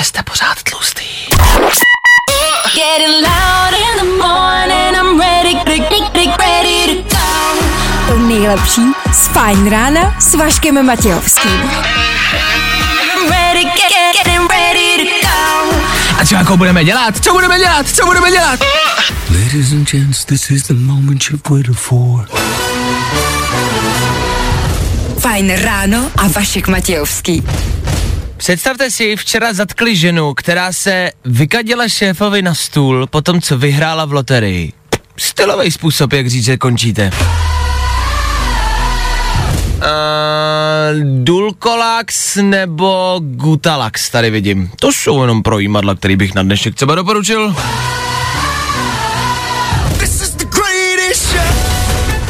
ještě jste pořád tlustý. To nejlepší z Fajn rána s Vaškem Matějovským. A co jako budeme dělat? Co budeme dělat? Co budeme dělat? Ladies and gents, this is the moment you've waited for. Fajn ráno a Vašek Matějovský. Představte si, včera zatkli ženu, která se vykadila šéfovi na stůl po tom, co vyhrála v loterii. Stylový způsob, jak říct, že končíte. Uh, Dulcolax nebo Gutalax tady vidím. To jsou jenom projímadla, který bych na dnešek třeba doporučil.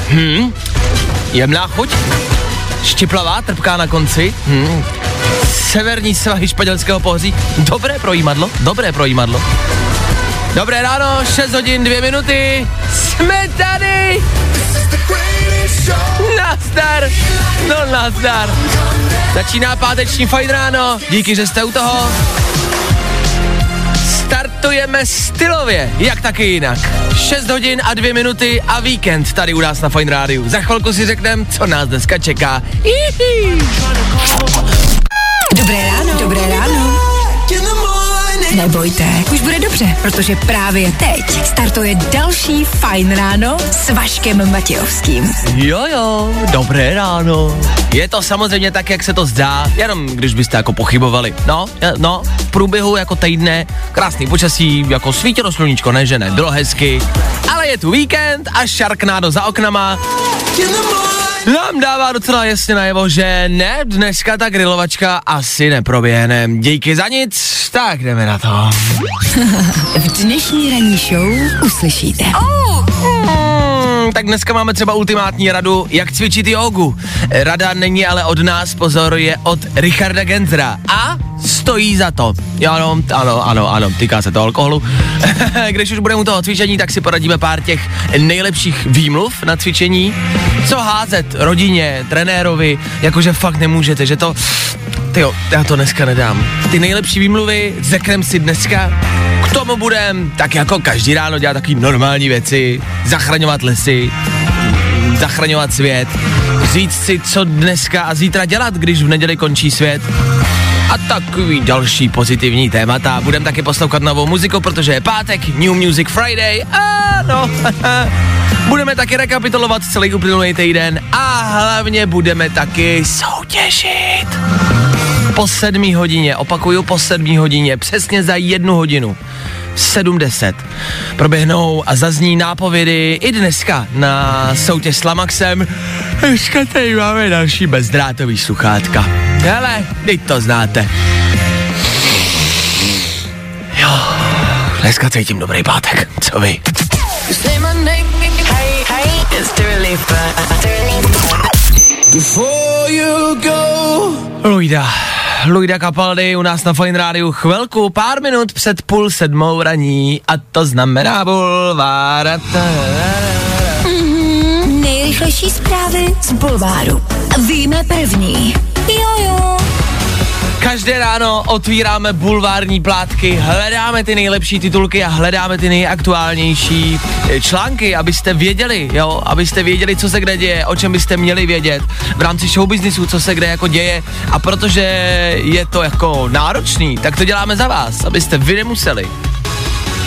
Hmm, jemná chuť, štiplavá, trpká na konci. Hmm. Severní svahy španělského pohoří. Dobré projímadlo, dobré projímadlo. Dobré ráno, 6 hodin, 2 minuty. Jsme tady! Nazdar! No nazdar! Začíná páteční fajn ráno, díky, že jste u toho. Startujeme stylově, jak taky jinak. 6 hodin a 2 minuty a víkend tady u nás na Fine Rádiu. Za chvilku si řekneme, co nás dneska čeká. Hihi. Dobré ráno. Dobré ráno. Nebojte, už bude dobře, protože právě teď startuje další Fajn ráno s Vaškem Matějovským. Jo jo, dobré ráno. Je to samozřejmě tak, jak se to zdá, jenom když byste jako pochybovali. No, no, v průběhu jako týdne, krásný počasí, jako svítilo sluníčko, ne že ne, bylo hezky, ale je tu víkend a šarknádo za oknama. Nám dává docela jasně najevo, že ne, dneska ta grilovačka asi neproběhne. Díky za nic, tak jdeme na to. V dnešní ranní show uslyšíte. Hmm, tak dneska máme třeba ultimátní radu, jak cvičit jogu. Rada není ale od nás, pozor, je od Richarda Genzera. A stojí za to. Jo, ano, ano, ano, ano, týká se to alkoholu. Když už budeme u toho cvičení, tak si poradíme pár těch nejlepších výmluv na cvičení. Co házet rodině, trenérovi, jakože fakt nemůžete, že to... Tyjo, já to dneska nedám. Ty nejlepší výmluvy řekneme si dneska. K tomu budem tak jako každý ráno dělat taky normální věci, zachraňovat lesy, zachraňovat svět, říct si, co dneska a zítra dělat, když v neděli končí svět. A takový další pozitivní témata. Budeme taky poslouchat novou muziku, protože je pátek, New Music Friday. Ano. budeme taky rekapitulovat celý uplynulý týden a hlavně budeme taky soutěžit. Po sedmí hodině, opakuju, po sedmí hodině, přesně za jednu hodinu. 70. Proběhnou a zazní nápovědy i dneska na soutěž s Lamaxem. Dneska tady máme další bezdrátový sluchátka. Hele, teď to znáte. Jo, dneska cítím dobrý pátek, co vy? Luida, Luida Capaldi u nás na Fine Rádiu chvilku, pár minut před půl sedmou raní a to znamená bulvár. Nejrychlejší zprávy z Bulváru. Víme první. Jojo. Každé ráno otvíráme bulvární plátky, hledáme ty nejlepší titulky a hledáme ty nejaktuálnější články, abyste věděli, jo, abyste věděli, co se kde děje, o čem byste měli vědět v rámci showbiznisu, co se kde jako děje a protože je to jako náročný, tak to děláme za vás, abyste vy nemuseli.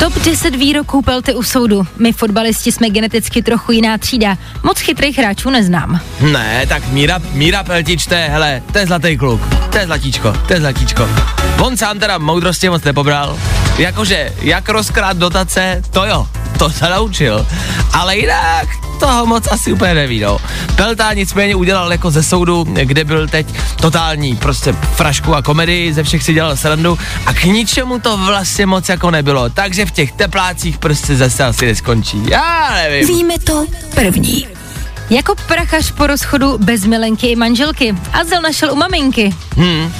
Top 10 výroků Pelty u soudu. My fotbalisti jsme geneticky trochu jiná třída. Moc chytrých hráčů neznám. Ne, tak Míra, Míra Peltič, to je, hele, to je zlatý kluk, to je zlatíčko, to je zlatíčko. On sám teda moudrosti moc nepobral, jakože, jak rozkrát dotace, to jo, to se naučil, ale jinak toho moc asi úplně neví, no. Pelta nicméně udělal jako ze soudu, kde byl teď totální prostě frašku a komedii, ze všech si dělal srandu a k ničemu to vlastně moc jako nebylo, takže v těch teplácích prostě zase asi neskončí, já nevím. Víme to první. Jako prachař po rozchodu bez milenky i manželky. Azyl našel u maminky. Hmm.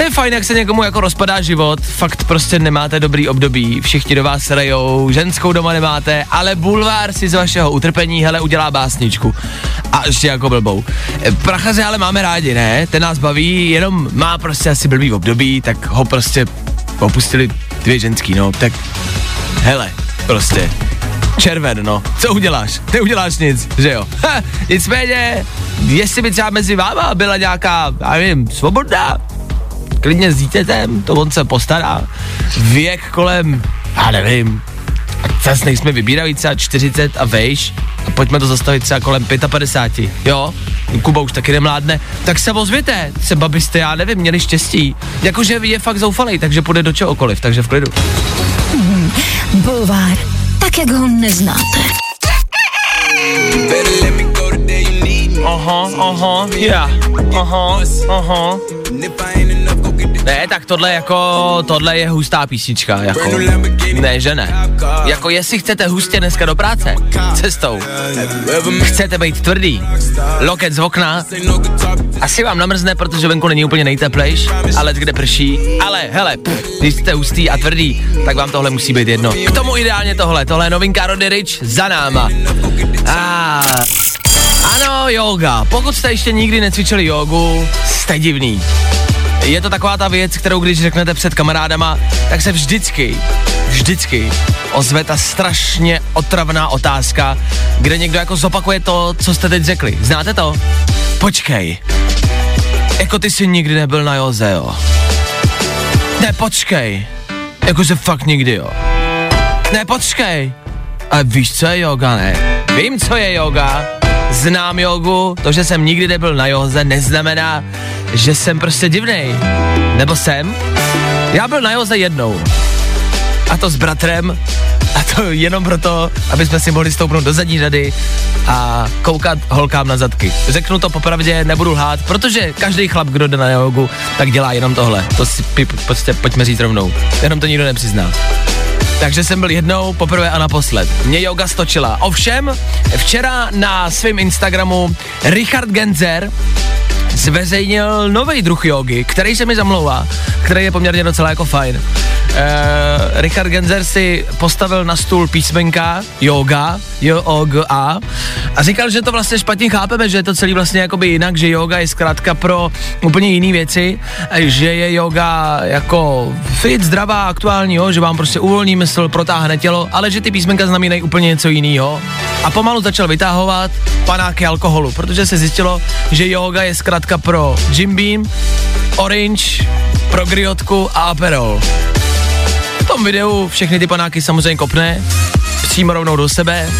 To je fajn, jak se někomu jako rozpadá život, fakt prostě nemáte dobrý období, všichni do vás rejou, ženskou doma nemáte, ale bulvár si z vašeho utrpení, hele, udělá básničku. A ještě jako blbou. E, Prachaře ale máme rádi, ne? Ten nás baví, jenom má prostě asi blbý období, tak ho prostě opustili dvě ženský, no, tak hele, prostě, červen, no, co uděláš? Neuděláš nic, že jo? Ha, nicméně, jestli by třeba mezi váma byla nějaká, já nevím, svobodná, klidně s dítětem, to on se postará, věk kolem, já nevím, zase nejsme vybíraví třeba 40 a vejš a pojďme to zastavit třeba kolem 55, jo? Kuba už taky nemládne, tak se ozvěte, třeba byste, já nevím, měli štěstí. Jakože je fakt zoufalý, takže půjde do čehokoliv, takže v klidu. Bulvár, tak jak ho neznáte. Aha, aha, yeah. aha, aha. Ne, tak tohle jako, tohle je hustá písnička, jako, ne, že ne. Jako jestli chcete hustě dneska do práce, cestou, chcete být tvrdý, loket z okna, asi vám namrzne, protože venku není úplně nejteplejš, ale kde prší, ale hele, pff, když jste hustý a tvrdý, tak vám tohle musí být jedno. K tomu ideálně tohle, tohle je novinka Rody Rich za náma. Ah. Ano, yoga. Pokud jste ještě nikdy necvičili jogu, jste divný. Je to taková ta věc, kterou když řeknete před kamarádama, tak se vždycky, vždycky ozve ta strašně otravná otázka, kde někdo jako zopakuje to, co jste teď řekli. Znáte to? Počkej. Jako ty jsi nikdy nebyl na joze, jo? Ne, počkej. Jakože fakt nikdy, jo? Ne, počkej. A víš, co je yoga, ne? Vím, co je yoga. Znám jogu, to, že jsem nikdy nebyl na joze, neznamená, že jsem prostě divnej. Nebo jsem? Já byl na joze jednou. A to s bratrem. A to jenom proto, aby jsme si mohli stoupnout do zadní řady a koukat holkám na zadky. Řeknu to popravdě, nebudu lhát, protože každý chlap, kdo jde na jogu, tak dělá jenom tohle. To si prostě pojďme říct rovnou. Jenom to nikdo nepřizná. Takže jsem byl jednou, poprvé a naposled. Mě yoga stočila. Ovšem, včera na svém Instagramu Richard Genzer zveřejnil nový druh jogy, který se mi zamlouvá, který je poměrně docela jako fajn. Uh, Richard Genzer si postavil na stůl písmenka yoga, j o g a a říkal, že to vlastně špatně chápeme, že je to celý vlastně jakoby jinak, že yoga je zkrátka pro úplně jiné věci, že je yoga jako fit, zdravá, aktuální, jo, že vám prostě uvolní mysl, protáhne tělo, ale že ty písmenka znamenají úplně něco jiného. A pomalu začal vytahovat panáky alkoholu, protože se zjistilo, že yoga je zkrátka pro Jim Beam, Orange, pro griotku a Aperol. V tom videu všechny ty panáky samozřejmě kopne, přímo rovnou do sebe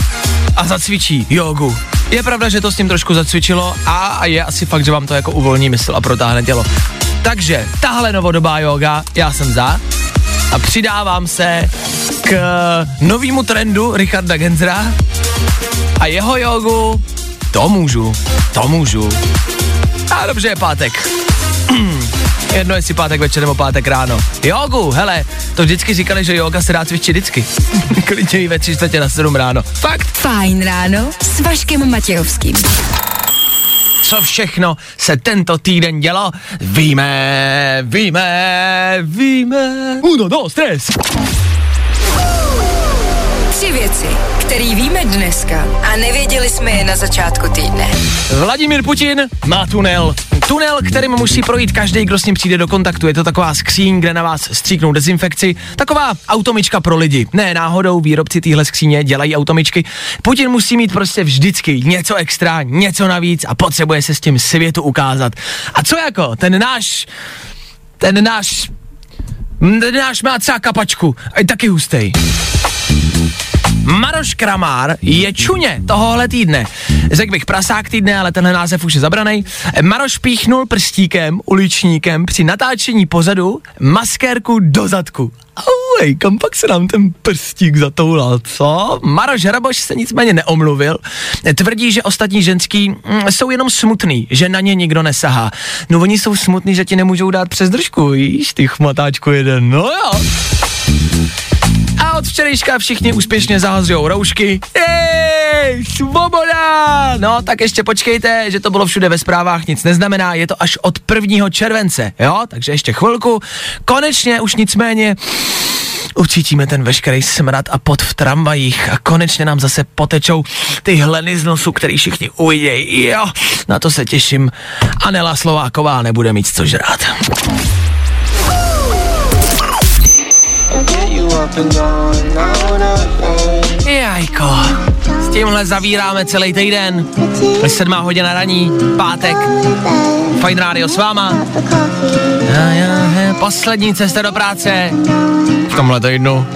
a zacvičí jogu. Je pravda, že to s ním trošku zacvičilo a je asi fakt, že vám to jako uvolní mysl a protáhne tělo. Takže tahle novodobá yoga, já jsem za a přidávám se k novému trendu Richarda Genzera a jeho jogu, to můžu, to můžu. A dobře je pátek. Jedno jestli pátek večer nebo pátek ráno. Jogu, hele, to vždycky říkali, že yoga se dá cvičit vždycky. Klidně i ve tři čtvrtě na sedm ráno. Fakt. Fajn ráno s Vaškem Matějovským. Co všechno se tento týden dělo, víme, víme, víme. Uno, dos, tres. Tři věci, které víme dneska a nevěděli jsme je na začátku týdne. Vladimír Putin má tunel. Tunel, kterým musí projít každý, kdo s ním přijde do kontaktu. Je to taková skříň, kde na vás stříknou dezinfekci. Taková automička pro lidi. Ne náhodou výrobci téhle skříně dělají automičky. Putin musí mít prostě vždycky něco extra, něco navíc a potřebuje se s tím světu ukázat. A co jako ten náš, ten náš, ten náš má třeba kapačku, a je taky hustej. Maroš Kramár je čuně tohohle týdne. Řekl bych prasák týdne, ale tenhle název už je zabraný. Maroš píchnul prstíkem, uličníkem při natáčení pozadu maskérku do zadku. Auj, kam pak se nám ten prstík zatoulal, co? Maroš Hraboš se nicméně neomluvil. Tvrdí, že ostatní ženský mm, jsou jenom smutný, že na ně nikdo nesahá. No oni jsou smutný, že ti nemůžou dát přes držku, víš, ty chmatáčku jeden, no jo. A od včerejška všichni úspěšně zahazujou roušky. Jej, svoboda! No, tak ještě počkejte, že to bylo všude ve zprávách, nic neznamená, je to až od 1. července, jo? Takže ještě chvilku. Konečně už nicméně ucítíme ten veškerý smrad a pot v tramvajích a konečně nám zase potečou ty hleny z nosu, který všichni uvidějí. Jo, na to se těším. Anela Slováková nebude mít co žrát. Jajko, tímhle zavíráme celý týden. Sedmá hodina raní, pátek, Fajn rádio s váma. Poslední cesta do práce v tomhle týdnu.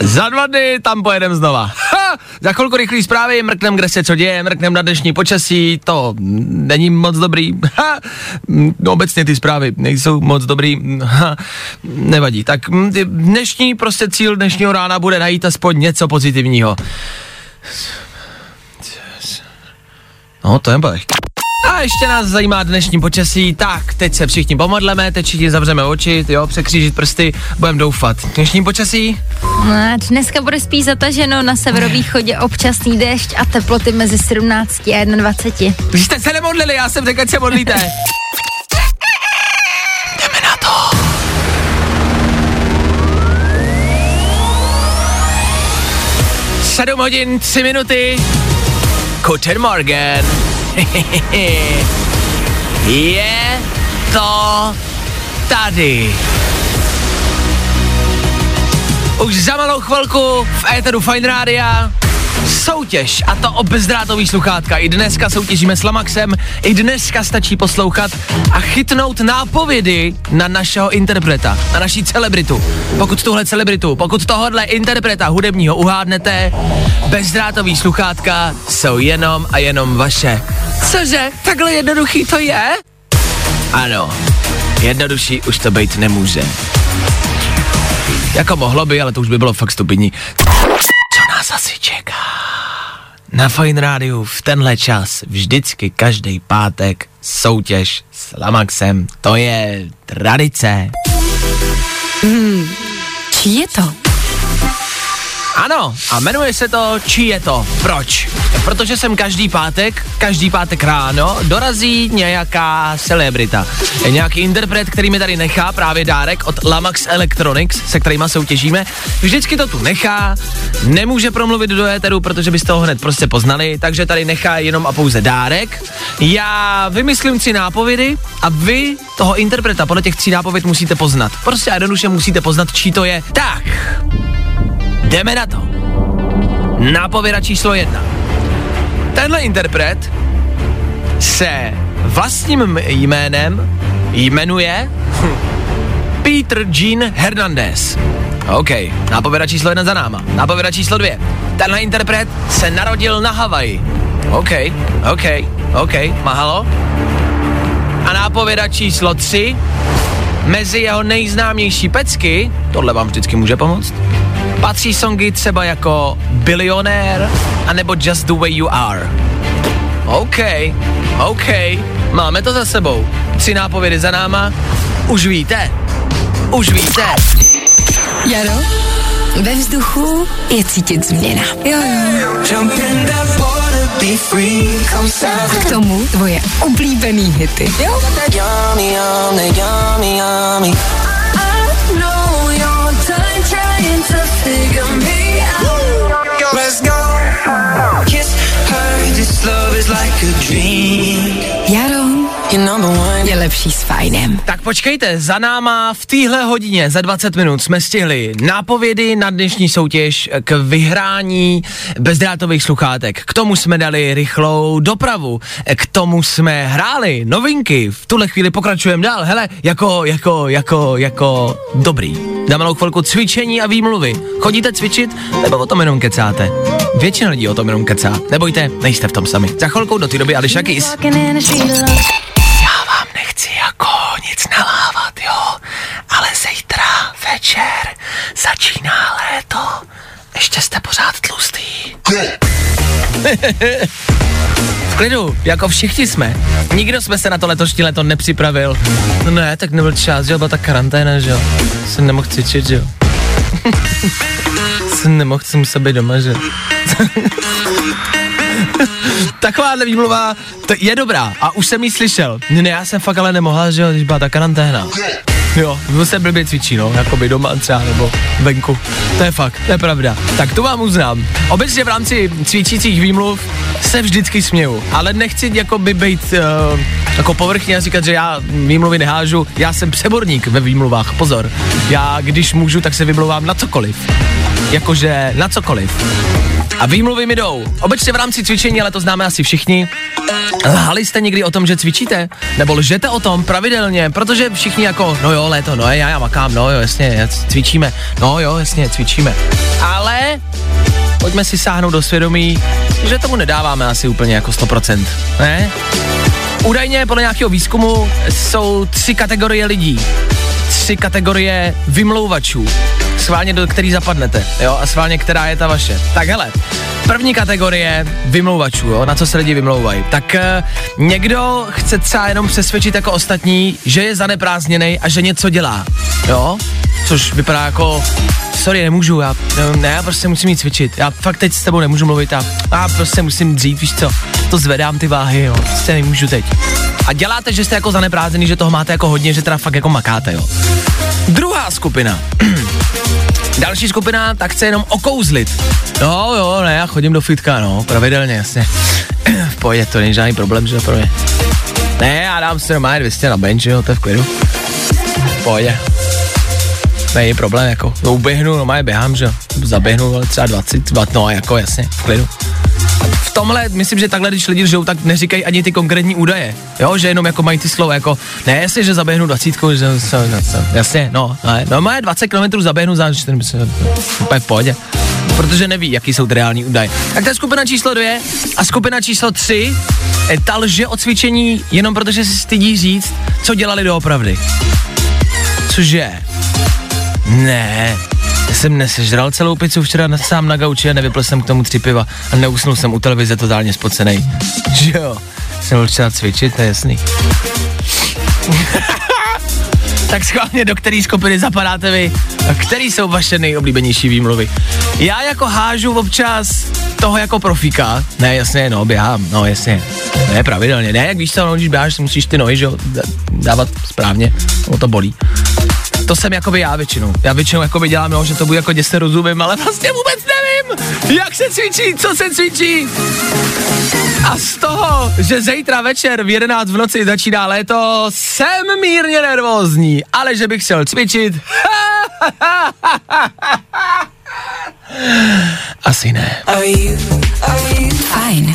Za dva dny tam pojedem znova. Ha! Za chvilku rychlý zprávy, mrknem, kde se co děje, mrknem na dnešní počasí, to není moc dobrý. Ha! No, obecně ty zprávy nejsou moc dobrý. Ha! Nevadí. Tak dnešní prostě cíl dnešního rána bude najít aspoň něco pozitivního. No, to je bech. A ještě nás zajímá dnešní počasí, tak teď se všichni pomodleme, teď všichni zavřeme oči, jo, překřížit prsty, budeme doufat. Dnešní počasí? No, dneska bude spíš zataženo na severovýchodě občasný déšť a teploty mezi 17 a 21. Vy jste se nemodlili, já jsem řekl, se modlíte. Jdeme na to. Sedm hodin, tři minuty. Guten Morgen. Je to tady. Už za malou chvilku v éteru Fine Rádia soutěž a to o bezdrátový sluchátka. I dneska soutěžíme s Lamaxem, i dneska stačí poslouchat a chytnout nápovědy na našeho interpreta, na naší celebritu. Pokud tuhle celebritu, pokud tohohle interpreta hudebního uhádnete, bezdrátový sluchátka jsou jenom a jenom vaše. Cože? Takhle jednoduchý to je? Ano, jednodušší už to být nemůže. Jako mohlo by, ale to už by bylo fakt stupidní. Na Fine Rádiu v tenhle čas vždycky každý pátek soutěž s Lamaxem. To je tradice. Hmm, čí je to? Ano, a jmenuje se to Či je to. Proč? Protože jsem každý pátek, každý pátek ráno dorazí nějaká celebrita. Je nějaký interpret, který mi tady nechá právě dárek od Lamax Electronics, se kterýma soutěžíme. Vždycky to tu nechá, nemůže promluvit do éteru, protože byste ho hned prostě poznali, takže tady nechá jenom a pouze dárek. Já vymyslím tři nápovědy a vy toho interpreta podle těch tří nápověd musíte poznat. Prostě jednoduše musíte poznat, čí to je. Tak, Jdeme na to. Nápověda číslo jedna. Tenhle interpret se vlastním jménem jmenuje Peter Jean Hernandez. OK, nápověda číslo jedna za náma. Nápověda číslo dvě. Tenhle interpret se narodil na Havaji. OK, OK, OK, mahalo. A nápověda číslo tři. Mezi jeho nejznámější pecky, tohle vám vždycky může pomoct, patří songy třeba jako Billionaire anebo Just the Way You Are. OK, OK, máme to za sebou. Tři nápovědy za náma. Už víte? Už víte? Jaro, ve vzduchu je cítit změna. Jo, jo. K tomu tvoje oblíbený hity. Jo? Jaro je lepší s fajnem. Tak počkejte, za náma v téhle hodině za 20 minut jsme stihli nápovědy na dnešní soutěž k vyhrání bezdrátových sluchátek. K tomu jsme dali rychlou dopravu. K tomu jsme hráli novinky. V tuhle chvíli pokračujeme dál. Hele, jako, jako, jako, jako dobrý. Dá malou chvilku cvičení a výmluvy. Chodíte cvičit nebo o tom jenom kecáte? Většina lidí o tom jenom kecá. Nebojte, nejste v tom sami. Za chvilku do té doby Keys nechci jako nic nalávat, jo, ale zítra večer začíná léto. Ještě jste pořád tlustý. v klidu, jako všichni jsme. Nikdo jsme se na to letošní léto nepřipravil. No ne, tak nebyl čas, že jo, byla ta karanténa, že jo. Jsem nemohl cvičit, že jo. jsem nemohl, jsem musel být doma, že Takováhle výmluva je dobrá a už jsem ji slyšel. Ne, já jsem fakt ale nemohla, že jo, když byla ta karanténa. Jo, byl jsem blbě cvičí, no, jako by doma třeba nebo venku. To je fakt, to je pravda. Tak to vám uznám. Obecně v rámci cvičících výmluv se vždycky směju, ale nechci jako by být uh, jako povrchně a říkat, že já výmluvy nehážu, já jsem přeborník ve výmluvách, pozor. Já když můžu, tak se vymlouvám na cokoliv. Jakože na cokoliv. A výmluvy mi jdou. Obecně v rámci cvičení, ale to známe asi všichni. Lhali jste někdy o tom, že cvičíte? Nebo lžete o tom pravidelně? Protože všichni jako, no jo, léto, no já, já makám, no jo, jasně, cvičíme. No jo, jasně, cvičíme. Ale pojďme si sáhnout do svědomí, že tomu nedáváme asi úplně jako 100%, ne? Údajně podle nějakého výzkumu jsou tři kategorie lidí. Tři kategorie vymlouvačů. Sválně do který zapadnete, jo, a sválně která je ta vaše. Tak hele, první kategorie vymlouvačů, jo, na co se lidi vymlouvají. Tak e, někdo chce třeba jenom přesvědčit jako ostatní, že je zaneprázdněný a že něco dělá, jo, což vypadá jako sorry, nemůžu, já, ne, já prostě musím jít cvičit, já fakt teď s tebou nemůžu mluvit a já prostě musím dřít, víš co, to zvedám ty váhy, jo, prostě nemůžu teď. A děláte, že jste jako zaneprázdněný, že toho máte jako hodně, že teda fakt jako makáte, jo. Druhá skupina. Další skupina, tak chce jenom okouzlit. No jo, ne, já chodím do fitka, no, pravidelně, jasně. v pohodě, to není žádný problém, že pro mě. Ne, já dám si normálně 200 na bench, jo, to je v klidu. V pohodě není problém, jako, no uběhnu, no má běhám, že zaběhnu, ale třeba 20, 20, no jako jasně, v klidu. V tomhle, myslím, že takhle, když lidi žijou, tak neříkají ani ty konkrétní údaje, jo, že jenom jako mají ty slova, jako, ne, jestli, že zaběhnu 20, že, jasně, no, ne, no má 20 km zaběhnu za 4, úplně v pohodě protože neví, jaký jsou ty reální údaje. Tak to je skupina číslo dvě a skupina číslo tři, ta lže o cvičení jenom protože si stydí říct, co dělali doopravdy. Cože? Ne, já jsem nesežral celou pizzu včera na, sám na gauči a nevypil jsem k tomu tři piva a neusnul jsem u televize totálně spocený. Že jo, jsem byl cvičit, to je jasný. tak schválně do který skupiny zapadáte vy a který jsou vaše nejoblíbenější výmluvy. Já jako hážu občas toho jako profíka, ne jasně, no běhám, no jasně, ne pravidelně, ne, jak víš co, no, když běháš, musíš ty nohy, že jo, dávat správně, o to bolí to jsem jakoby já většinou. Já většinou jakoby dělám, jo, že to bude jako děsně rozumím, ale vlastně vůbec nevím, jak se cvičí, co se cvičí. A z toho, že zítra večer v 11 v noci začíná léto, jsem mírně nervózní, ale že bych chtěl cvičit, asi ne. Fajn.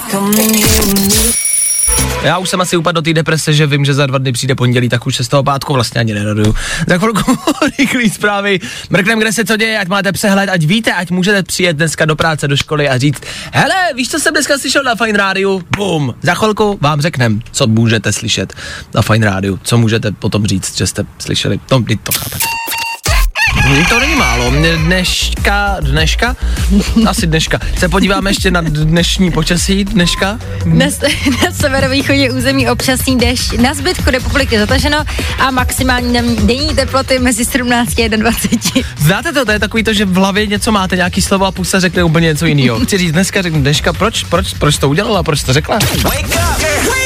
Já už jsem asi upadl do té deprese, že vím, že za dva dny přijde pondělí, tak už se z toho pátku vlastně ani neraduju. Za chvilku rychlý zprávy. Mrknem, kde se co děje, ať máte přehled, ať víte, ať můžete přijet dneska do práce, do školy a říct, hele, víš, co jsem dneska slyšel na Fine Rádiu? Bum. Za chvilku vám řeknem, co můžete slyšet na Fine Rádiu, co můžete potom říct, že jste slyšeli. To, to chápete. Hmm, to není málo. Dneška, dneška? Asi dneška. Se podíváme ještě na dnešní počasí dneška? Na, na severovýchodě území občasný dešť, na zbytku republiky zataženo a maximální denní teploty mezi 17 a 21. Znáte to? To je takový to, že v hlavě něco máte, nějaký slovo a pusa řekne úplně něco jiného. Chci říct dneska, řeknu dneška, proč, proč, proč to udělala, proč to řekla? Wake up!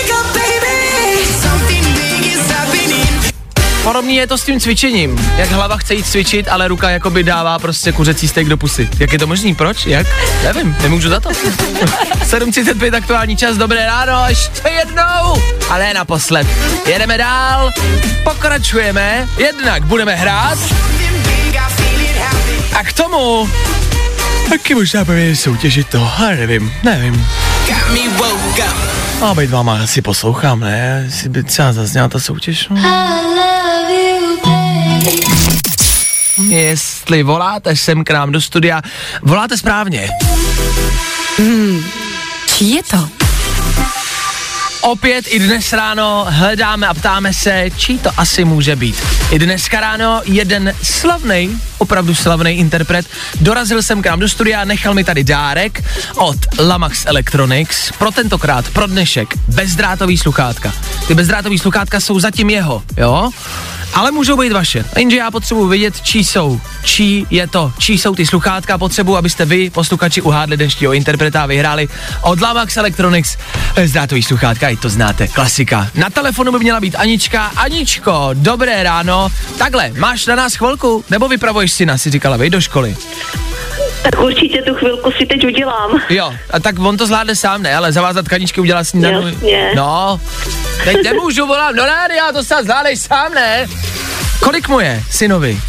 Podobně je to s tím cvičením. Jak hlava chce jít cvičit, ale ruka jakoby dává prostě kuřecí steak do pusy. Jak je to možný? Proč? Jak? Nevím, nemůžu za to. 7.35 aktuální čas, dobré ráno, ještě jednou, ale ne naposled. Jedeme dál, pokračujeme, jednak budeme hrát a k tomu taky možná budeme soutěžit to, ale nevím, nevím. A být váma asi poslouchám, ne? Jestli by třeba zazněla ta soutěž. No. Jestli voláte sem k nám do studia, voláte správně. Hmm, čí je to? Opět i dnes ráno hledáme a ptáme se, čí to asi může být. I dneska ráno jeden slavný, opravdu slavný interpret dorazil jsem k nám do studia a nechal mi tady dárek od Lamax Electronics pro tentokrát, pro dnešek, bezdrátový sluchátka. Ty bezdrátový sluchátka jsou zatím jeho, jo? Ale můžou být vaše. Jenže já potřebuji vědět, čí jsou, čí je to, čí jsou ty sluchátka, potřebuji, abyste vy, posluchači, uhádli dnešního interpreta a vyhráli od Lamax Electronics zdrátový sluchátka, i to znáte, klasika. Na telefonu by měla být Anička. Aničko, dobré ráno. Takhle, máš na nás chvilku, nebo vypravuješ si nás, si říkala, vej do školy. Tak určitě tu chvilku si teď udělám. Jo, a tak on to zvládne sám, ne, ale zavázat kaničky udělá snídanu. Jasně. No, Teď nemůžu volat do rádia, to se zvládneš sám, ne? Kolik mu je, synovi?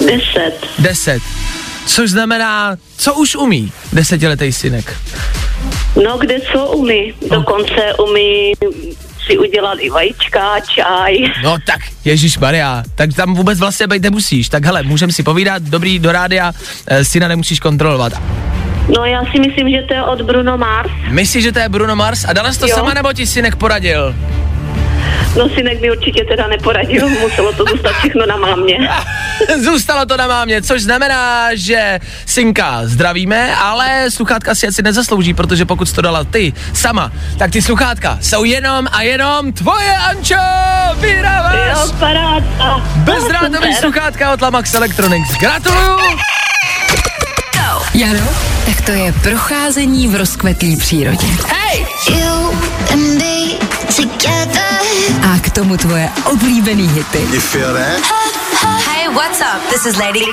Deset. Deset. Což znamená, co už umí desetiletý synek? No, kde co umí? Dokonce umí si udělat i vajíčka, čaj. No tak, Ježíš Maria, tak tam vůbec vlastně být nemusíš. Tak hele, můžem si povídat, dobrý do rádia, e, syna nemusíš kontrolovat. No, já si myslím, že to je od Bruno Mars. Myslíš, že to je Bruno Mars? A dala jsi to Jo. sama nebo ti synek poradil? No, synek mi určitě teda neporadil, muselo to zůstat všechno na mámě. Zůstalo to na mámě, což znamená, že synka zdravíme, ale sluchátka si asi nezaslouží, protože pokud jsi to dala ty sama, tak ty sluchátka jsou jenom a jenom tvoje, Ančo! Vyhráváš! Jo, paráda. Bezdrátový Super. sluchátka od Lamax Electronics. Gratuluju! Jano, tak to je procházení v rozkvetlý přírodě. You and me together. A k tomu tvoje oblíbený hity. You feel that? Hey, what's up? This is Lady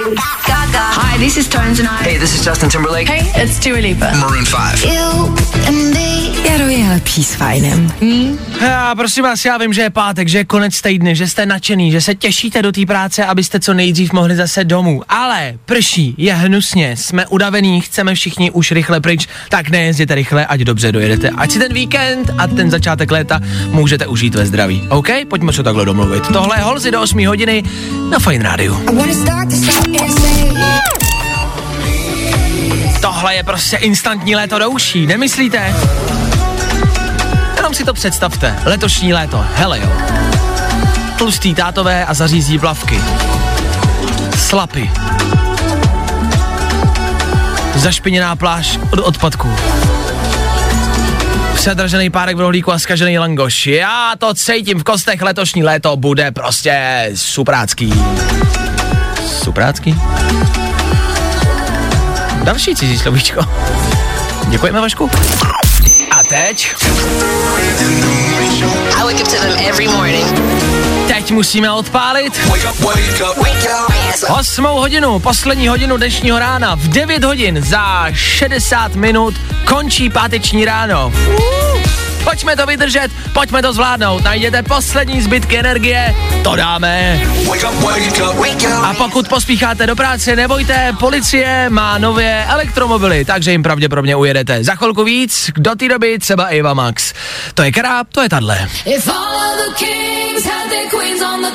Gaga. Hi, this is Tones and I. Hey, this is Justin Timberlake. Hey, it's Dua Lipa. Maroon 5. You and me. Jaro je lepší s fajnem. Hm? Já prosím vás, já vím, že je pátek, že je konec týdne, že jste nadšený, že se těšíte do té práce, abyste co nejdřív mohli zase domů. Ale prší, je hnusně, jsme udavený, chceme všichni už rychle pryč, tak nejezděte rychle, ať dobře dojedete. Ať si ten víkend a ten začátek léta můžete užít ve zdraví. OK? Pojďme se takhle domluvit. Tohle je Holzy do 8 hodiny na Fine Radio. Say. Tohle je prostě instantní léto do uší, nemyslíte? Jenom si to představte. Letošní léto, hele jo. Tlustý tátové a zařízí plavky. Slapy. Zašpiněná pláž od odpadků. Předražený párek v rohlíku a skažený langoš. Já to cítím v kostech, letošní léto bude prostě suprácký. Suprácký? Další cizí slovíčko. Děkujeme, Vašku. A teď? I wake up to them every morning. Teď musíme odpálit osmou hodinu, poslední hodinu dnešního rána. V 9 hodin za 60 minut končí páteční ráno. Pojďme to vydržet, pojďme to zvládnout. Najděte poslední zbytky energie, to dáme. A pokud pospícháte do práce, nebojte, policie má nové elektromobily, takže jim pravděpodobně ujedete. Za chvilku víc, do té doby třeba Eva Max. To je kráp, to je tadle.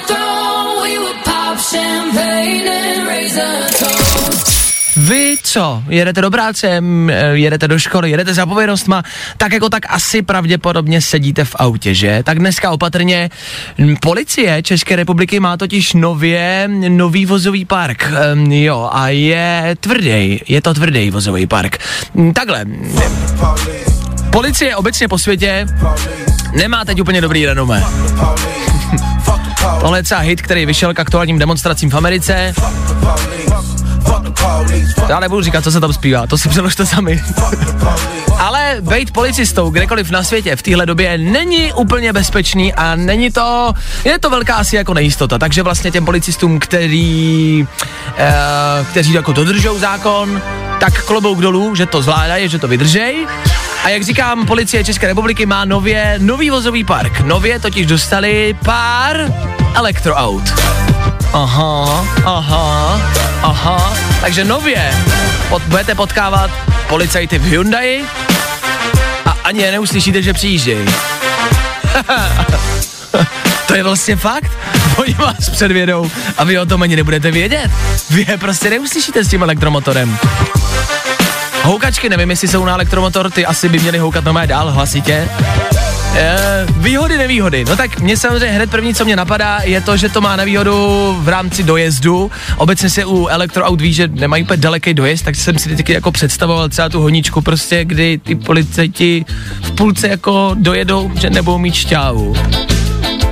Throne, we pop champagne and raise a toast. Vy co? Jedete do práce, eh, jedete do školy, jedete za povinnostma, tak jako tak asi pravděpodobně sedíte v autě, že? Tak dneska opatrně. Policie České republiky má totiž nově nový vozový park. Um, jo, a je tvrdý, je to tvrdý vozový park. Takhle, policie obecně po světě nemá teď úplně dobrý renomé. Tohle je třeba hit, který vyšel k aktuálním demonstracím v Americe. Já nebudu říkat, co se tam zpívá, to si přeložte sami. Ale být policistou kdekoliv na světě v téhle době není úplně bezpečný a není to, je to velká asi jako nejistota, takže vlastně těm policistům, který, eh, kteří jako dodržou zákon, tak klobouk dolů, že to zvládají, že to vydržej. A jak říkám, policie České republiky má nově nový vozový park. Nově totiž dostali pár elektroaut. Aha, aha, aha. Takže nově pod, budete potkávat policajty v Hyundai a ani je neuslyšíte, že přijíždějí. to je vlastně fakt. Oni vás předvědou a vy o tom ani nebudete vědět. Vy je prostě neuslyšíte s tím elektromotorem. Houkačky, nevím, jestli jsou na elektromotor, ty asi by měly houkat normálně dál hlasitě. E, výhody, nevýhody. No tak mě samozřejmě hned první, co mě napadá, je to, že to má nevýhodu v rámci dojezdu. Obecně se u elektroaut ví, že nemají úplně daleký dojezd, tak jsem si teď jako představoval třeba tu honičku prostě, kdy ty policajti v půlce jako dojedou, že nebudou mít šťávu.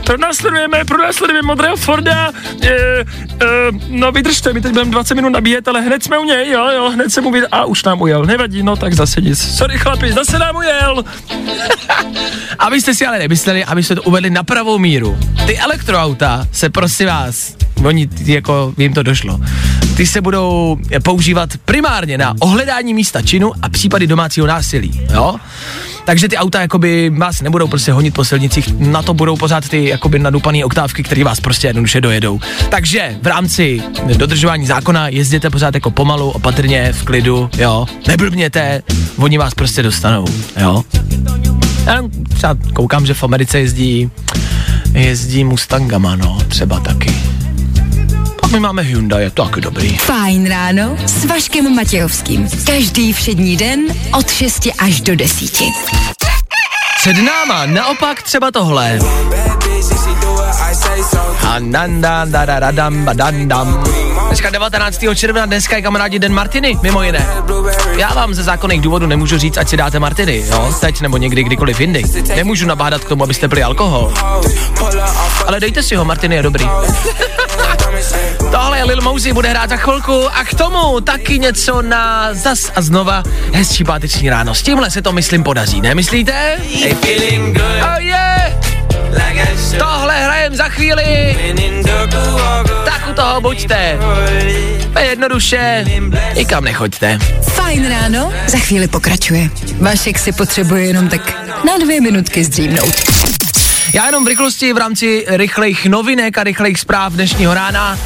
Pronásledujeme, pronásledujeme modrého Forda, e, e, no vydržte, my teď budeme 20 minut nabíjet, ale hned jsme u něj, jo, jo, hned jsem uvěděl, a už nám ujel, nevadí, no tak zase nic, sorry chlapi, zase nám ujel. abyste si ale nemysleli, abyste to uvedli na pravou míru. Ty elektroauta se prosím vás, oni jako jim to došlo, ty se budou používat primárně na ohledání místa činu a případy domácího násilí, jo? Takže ty auta jakoby vás nebudou prostě honit po silnicích, na to budou pořád ty jakoby nadupané oktávky, které vás prostě jednoduše dojedou. Takže v rámci dodržování zákona jezděte pořád jako pomalu, opatrně, v klidu, jo. Neblbněte, oni vás prostě dostanou, jo. Já třeba koukám, že v Americe jezdí, jezdí Mustangama, no, třeba taky. My máme Hyundai, je to taky dobrý. Fajn ráno s Vaškem Matějovským. Každý všední den od 6 až do 10. Před náma naopak třeba tohle. Dneska 19. června, dneska je kamarádi Den Martiny, mimo jiné. Já vám ze zákonných důvodů nemůžu říct, ať si dáte Martiny, jo, teď nebo někdy, kdykoliv jindy. Nemůžu nabádat k tomu, abyste pili alkohol. Ale dejte si ho, Martiny je dobrý. Tohle je Lil Mosey, bude hrát za chvilku a k tomu taky něco na zas a znova hezčí páteční ráno. S tímhle se to myslím podaří, nemyslíte? Oh yeah! Tohle hrajem za chvíli. Tak u toho buďte. A jednoduše, nikam nechoďte. Fajn ráno za chvíli pokračuje. Vašek si potřebuje jenom tak na dvě minutky zdřímnout. Já jenom v rychlosti v rámci rychlejch novinek a rychlejch zpráv dnešního rána.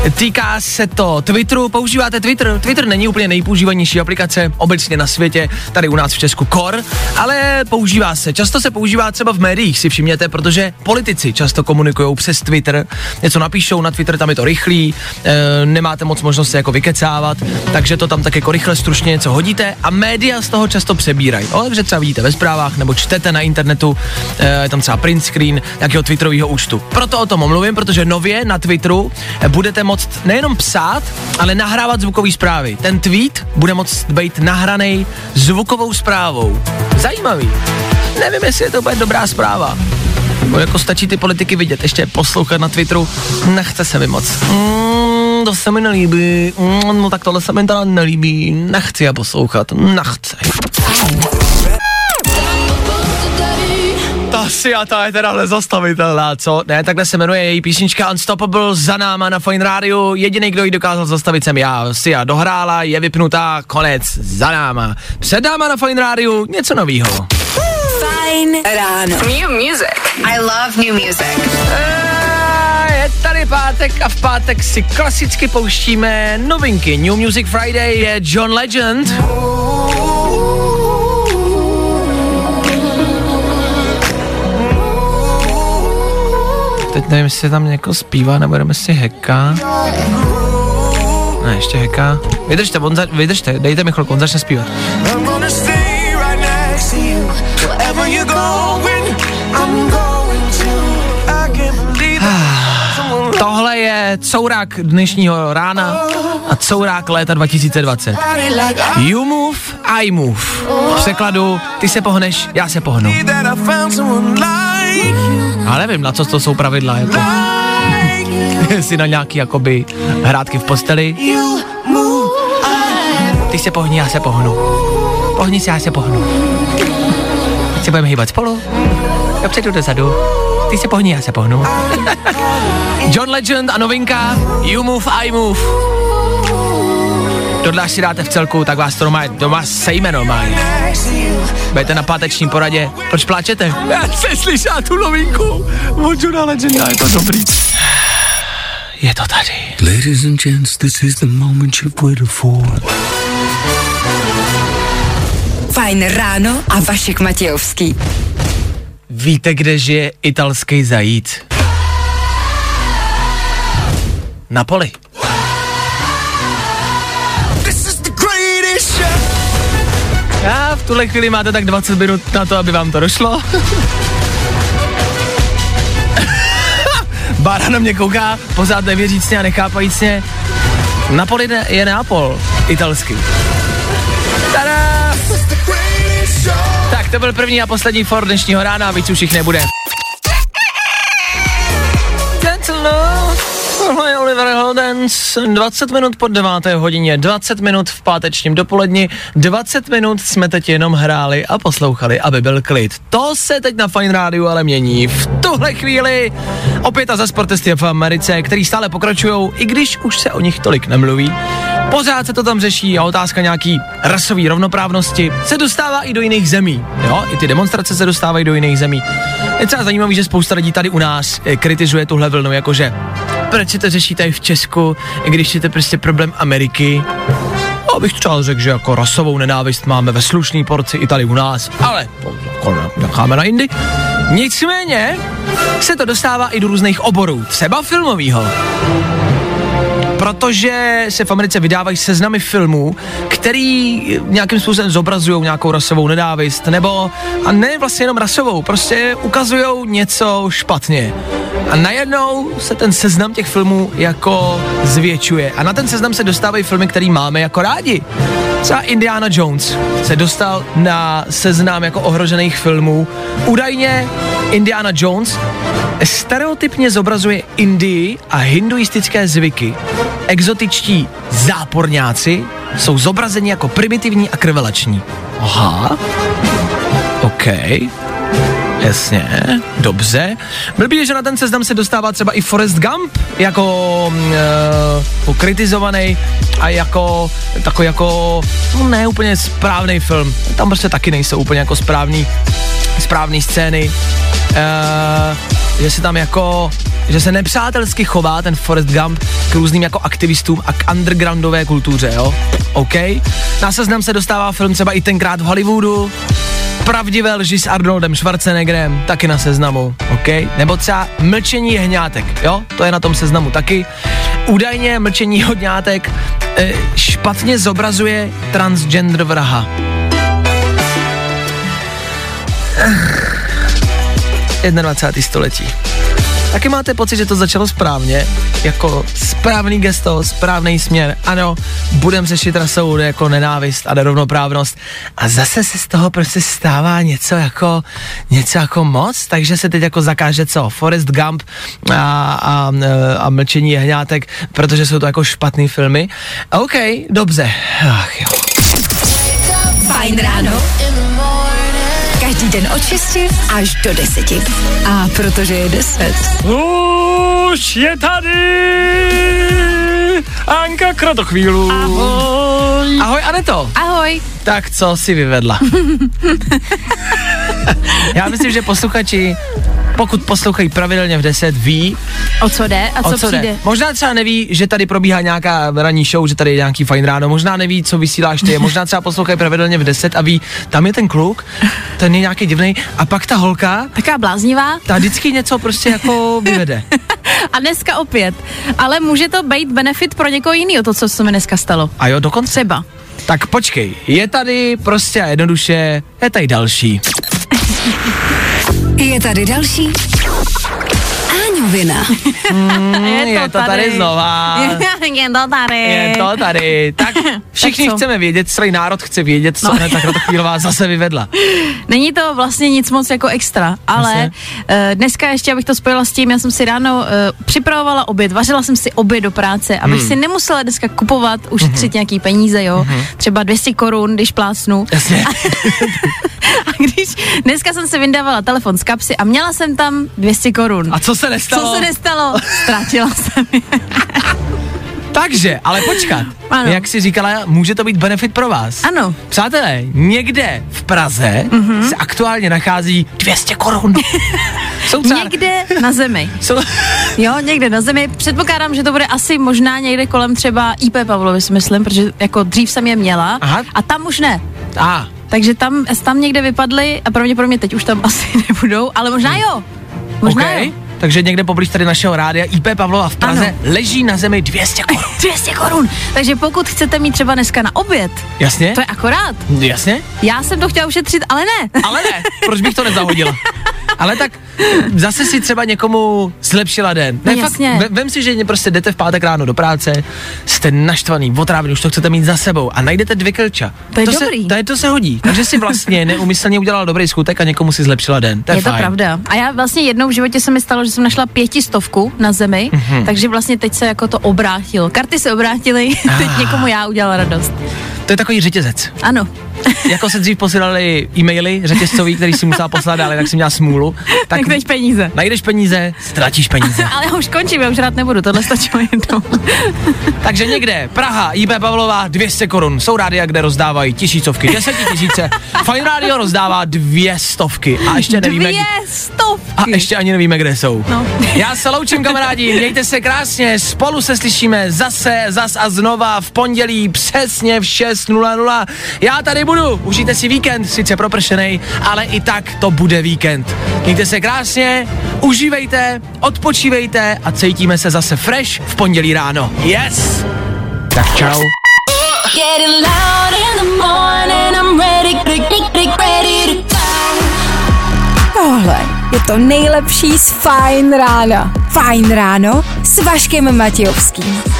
Týká se to Twitteru, používáte Twitter? Twitter není úplně nejpoužívanější aplikace obecně na světě, tady u nás v Česku kor, ale používá se. Často se používá třeba v médiích, si všimněte, protože politici často komunikují přes Twitter, něco napíšou na Twitter, tam je to rychlý, e, nemáte moc možnost jako vykecávat, takže to tam tak jako rychle stručně něco hodíte a média z toho často přebírají. O, takže třeba vidíte ve zprávách nebo čtete na internetu, e, tam třeba print screen nějakého Twitterového účtu. Proto o tom mluvím, protože nově na Twitteru budete moct nejenom psát, ale nahrávat zvukové zprávy. Ten tweet bude moct být nahraný zvukovou zprávou. Zajímavý. Nevím, jestli je to bude dobrá zpráva. Bo jako stačí ty politiky vidět, ještě poslouchat na Twitteru, nechce se mi moc. Mm, to se mi nelíbí, mm, no tak tohle se mi teda nelíbí, nechci je poslouchat, nechci. Ta si a ta je teda nezastavitelná, co? Ne, takhle se jmenuje její písnička Unstoppable za náma na Fine Radio. Jediný, kdo ji dokázal zastavit, jsem já. Sia dohrála, je vypnutá, konec, za náma. Před náma na Fine Radio něco novýho. Fajn ráno. New music. I love new music. A Je tady pátek a v pátek si klasicky pouštíme novinky. New Music Friday je John Legend. Teď nevím, jestli tam někoho zpívá, nebo jdeme si heka. Ne, ještě heka. Vydržte, on za, vydržte, dejte mi chvilku, on začne zpívat. Tohle je courák dnešního rána a courák léta 2020. You move, I move. V překladu, ty se pohneš, já se pohnu. Ale nevím, na co to jsou pravidla, jako. Jestli na nějaký, jakoby, hrátky v posteli. Ty se pohni, já se pohnu. Pohni se, já se pohnu. Teď se budeme hýbat spolu. Dopředu, dozadu. Ty se pohni, já se pohnu. John Legend a novinka You Move, I Move. Tohle až si dáte v celku, tak vás to doma, doma sejme normálně. Budete na páteční poradě. Proč pláčete? Já se slyšela tu novinku od Johna Legenda, je to dobrý. Je to tady. Ladies and gents, this is the moment you've waited for. Fajn ráno a Vašek Matějovský. Víte, kde žije italský zajíc? Na poli. A v tuhle chvíli máte tak 20 minut na to, aby vám to došlo. Bára na mě kouká, pořád nevěřícně a nechápajícně. Napoli je Neapol, italský. Tada! Tak to byl první a poslední for dnešního rána víc už jich nebude. Oliver Heldens, 20 minut po 9. hodině, 20 minut v pátečním dopoledni, 20 minut jsme teď jenom hráli a poslouchali, aby byl klid. To se teď na Fine Rádiu ale mění. V tuhle chvíli opět a za sportesty v Americe, který stále pokračují, i když už se o nich tolik nemluví. pořád se to tam řeší a otázka nějaký rasové rovnoprávnosti se dostává i do jiných zemí. Jo, i ty demonstrace se dostávají do jiných zemí. Je třeba zajímavý, že spousta lidí tady u nás eh, kritizuje tuhle vlnu, jakože proč se to řeší tady v Česku, když je to prostě problém Ameriky. Abych třeba řekl, že jako rasovou nenávist máme ve slušný porci i tady u nás, ale jako necháme na jindy. Nicméně se to dostává i do různých oborů, třeba filmovýho protože se v Americe vydávají seznamy filmů, který nějakým způsobem zobrazují nějakou rasovou nedávist, nebo a ne vlastně jenom rasovou, prostě ukazují něco špatně. A najednou se ten seznam těch filmů jako zvětšuje. A na ten seznam se dostávají filmy, který máme jako rádi. Třeba Indiana Jones se dostal na seznam jako ohrožených filmů. Údajně Indiana Jones stereotypně zobrazuje Indii a hinduistické zvyky. Exotičtí záporňáci jsou zobrazeni jako primitivní a krvelační. Aha. OK. Jasně, dobře. Blbý je, že na ten seznam se dostává třeba i Forrest Gump jako uh, pokritizovaný a jako takový jako no ne úplně správný film. Tam prostě taky nejsou úplně jako správný správný scény. Uh, že se tam jako že se nepřátelsky chová ten Forrest Gump k různým jako aktivistům a k undergroundové kultuře, jo? OK. Na seznam se dostává film třeba i tenkrát v Hollywoodu, pravdivé lži s Arnoldem Schwarzeneggerem, taky na seznamu, OK? Nebo třeba Mlčení jehňátek, jo? To je na tom seznamu taky. Údajně Mlčení jehňátek e, špatně zobrazuje transgender vraha. 21. století. Taky máte pocit, že to začalo správně, jako správný gesto, správný směr. Ano, budem řešit rasovou jako nenávist a nerovnoprávnost. A zase se z toho prostě stává něco jako, něco jako moc, takže se teď jako zakáže co? Forest Gump a, a, a Mlčení jehňátek, protože jsou to jako špatný filmy. OK, dobře. Ach jo. Fajn ráno. Každý den od 6 až do 10. A protože je 10. Už je tady Anka Kratochvílu. Ahoj. Ahoj Aneto. Ahoj. Tak co si vyvedla? Já myslím, že posluchači, pokud poslouchají pravidelně v 10, ví, O co jde a co, co přijde? jde. Možná třeba neví, že tady probíhá nějaká ranní show, že tady je nějaký fajn ráno, možná neví, co vysíláš ty, možná třeba poslouchají pravidelně v 10 a ví, tam je ten kluk, ten je nějaký divný, a pak ta holka, Taká bláznivá. ta vždycky něco prostě jako vyvede. A dneska opět. Ale může to být benefit pro někoho jiného, to, co se mi dneska stalo. A jo, dokonce. Třeba. Tak počkej, je tady prostě a jednoduše, je tady další. Je tady další. Áňovina. Mm, je to tady znova. je to tady. Je to tady. Tak všichni Tak co? chceme vědět, celý národ chce vědět, co no. tak chvílová zase vyvedla. Není to vlastně nic moc jako extra, ale uh, dneska ještě, abych to spojila s tím, já jsem si ráno uh, připravovala oběd, vařila jsem si oběd do práce, abych Hmm. si nemusela dneska kupovat, ušetřit nějaký peníze, jo, třeba 200 korun, když plásnu. Jasně. A když dneska jsem se vyndávala telefon z kapsy a měla jsem tam 200 korun. A co se nestalo? Co se nestalo? Ztratila jsem je. Takže, ale počkat. Ano. Jak jsi říkala, může to být benefit pro vás. Ano. Přátelé, někde v Praze mm-hmm. se aktuálně nachází 200 korun. Jsou třeba... Někde na zemi. Jsou... Jo, někde na zemi. Předpokládám, že to bude asi možná někde kolem třeba IP Pavlovi, si myslím, protože jako dřív jsem je měla Aha. a tam už ne. A, Takže tam, tam někde vypadly a pravděpodobně teď už tam asi nebudou, ale možná jo. Možná OK. jo. Takže někde poblíž tady našeho rádia IP Pavlova v Praze Ano. leží na zemi 200 korun. 200 korun. Takže pokud chcete mít třeba dneska na oběd, Jasně? to je akorát. Jasně? Já jsem to chtěla ušetřit, ale ne. Ale ne, proč bych to nezahodil? Ale tak zase si třeba někomu zlepšila den. No Ne, jasně. Fakt, ve- vem si, že prostě jdete v pátek ráno do práce, jste naštvaný, otrávený, už to chcete mít za sebou a najdete dvě klča. To je to dobrý. Se, to, je, to se hodí. Takže si vlastně neumyslně udělala dobrý skutek a někomu si zlepšila den. To je, Je to fajn. pravda. A já vlastně jednou v životě se mi stalo, že jsem našla pětistovku na zemi, Mhm. takže vlastně teď se jako to obrátilo. Karty se obrátily, teď někomu já udělala radost. To je takový řetězec. Ano. Jako se dřív posílali e-maily řetězcový, který si musela poslat dále, tak si měla smůlu. Tak teď peníze. Najdeš peníze, ztratíš peníze. Ale já už končím, já už rád nebudu, tohle stačilo jednou. Takže někde, Praha, IB Pavlová, 200 korun. Jsou rádia, kde rozdávají tisícovky, desetitisíce. Fine Radio rozdává dvě stovky. A ještě nevíme, Dvě stovky. a ještě ani nevíme, kde jsou. No. Já se loučím, kamarádi, mějte se krásně, spolu se slyšíme zase, zas a znova v pondělí přesně v 6.00. Já tady budu, užijte si víkend, sice propršenej, ale i tak to bude víkend. Mějte se krásně, užívejte, odpočívejte a cítíme se zase fresh v pondělí ráno. Yes! Tak čau. Getting loud in the morning, I'm ready, ready, ready to Tohle je to nejlepší z Fajn rána. Fajn ráno s Vaškem Matějovským.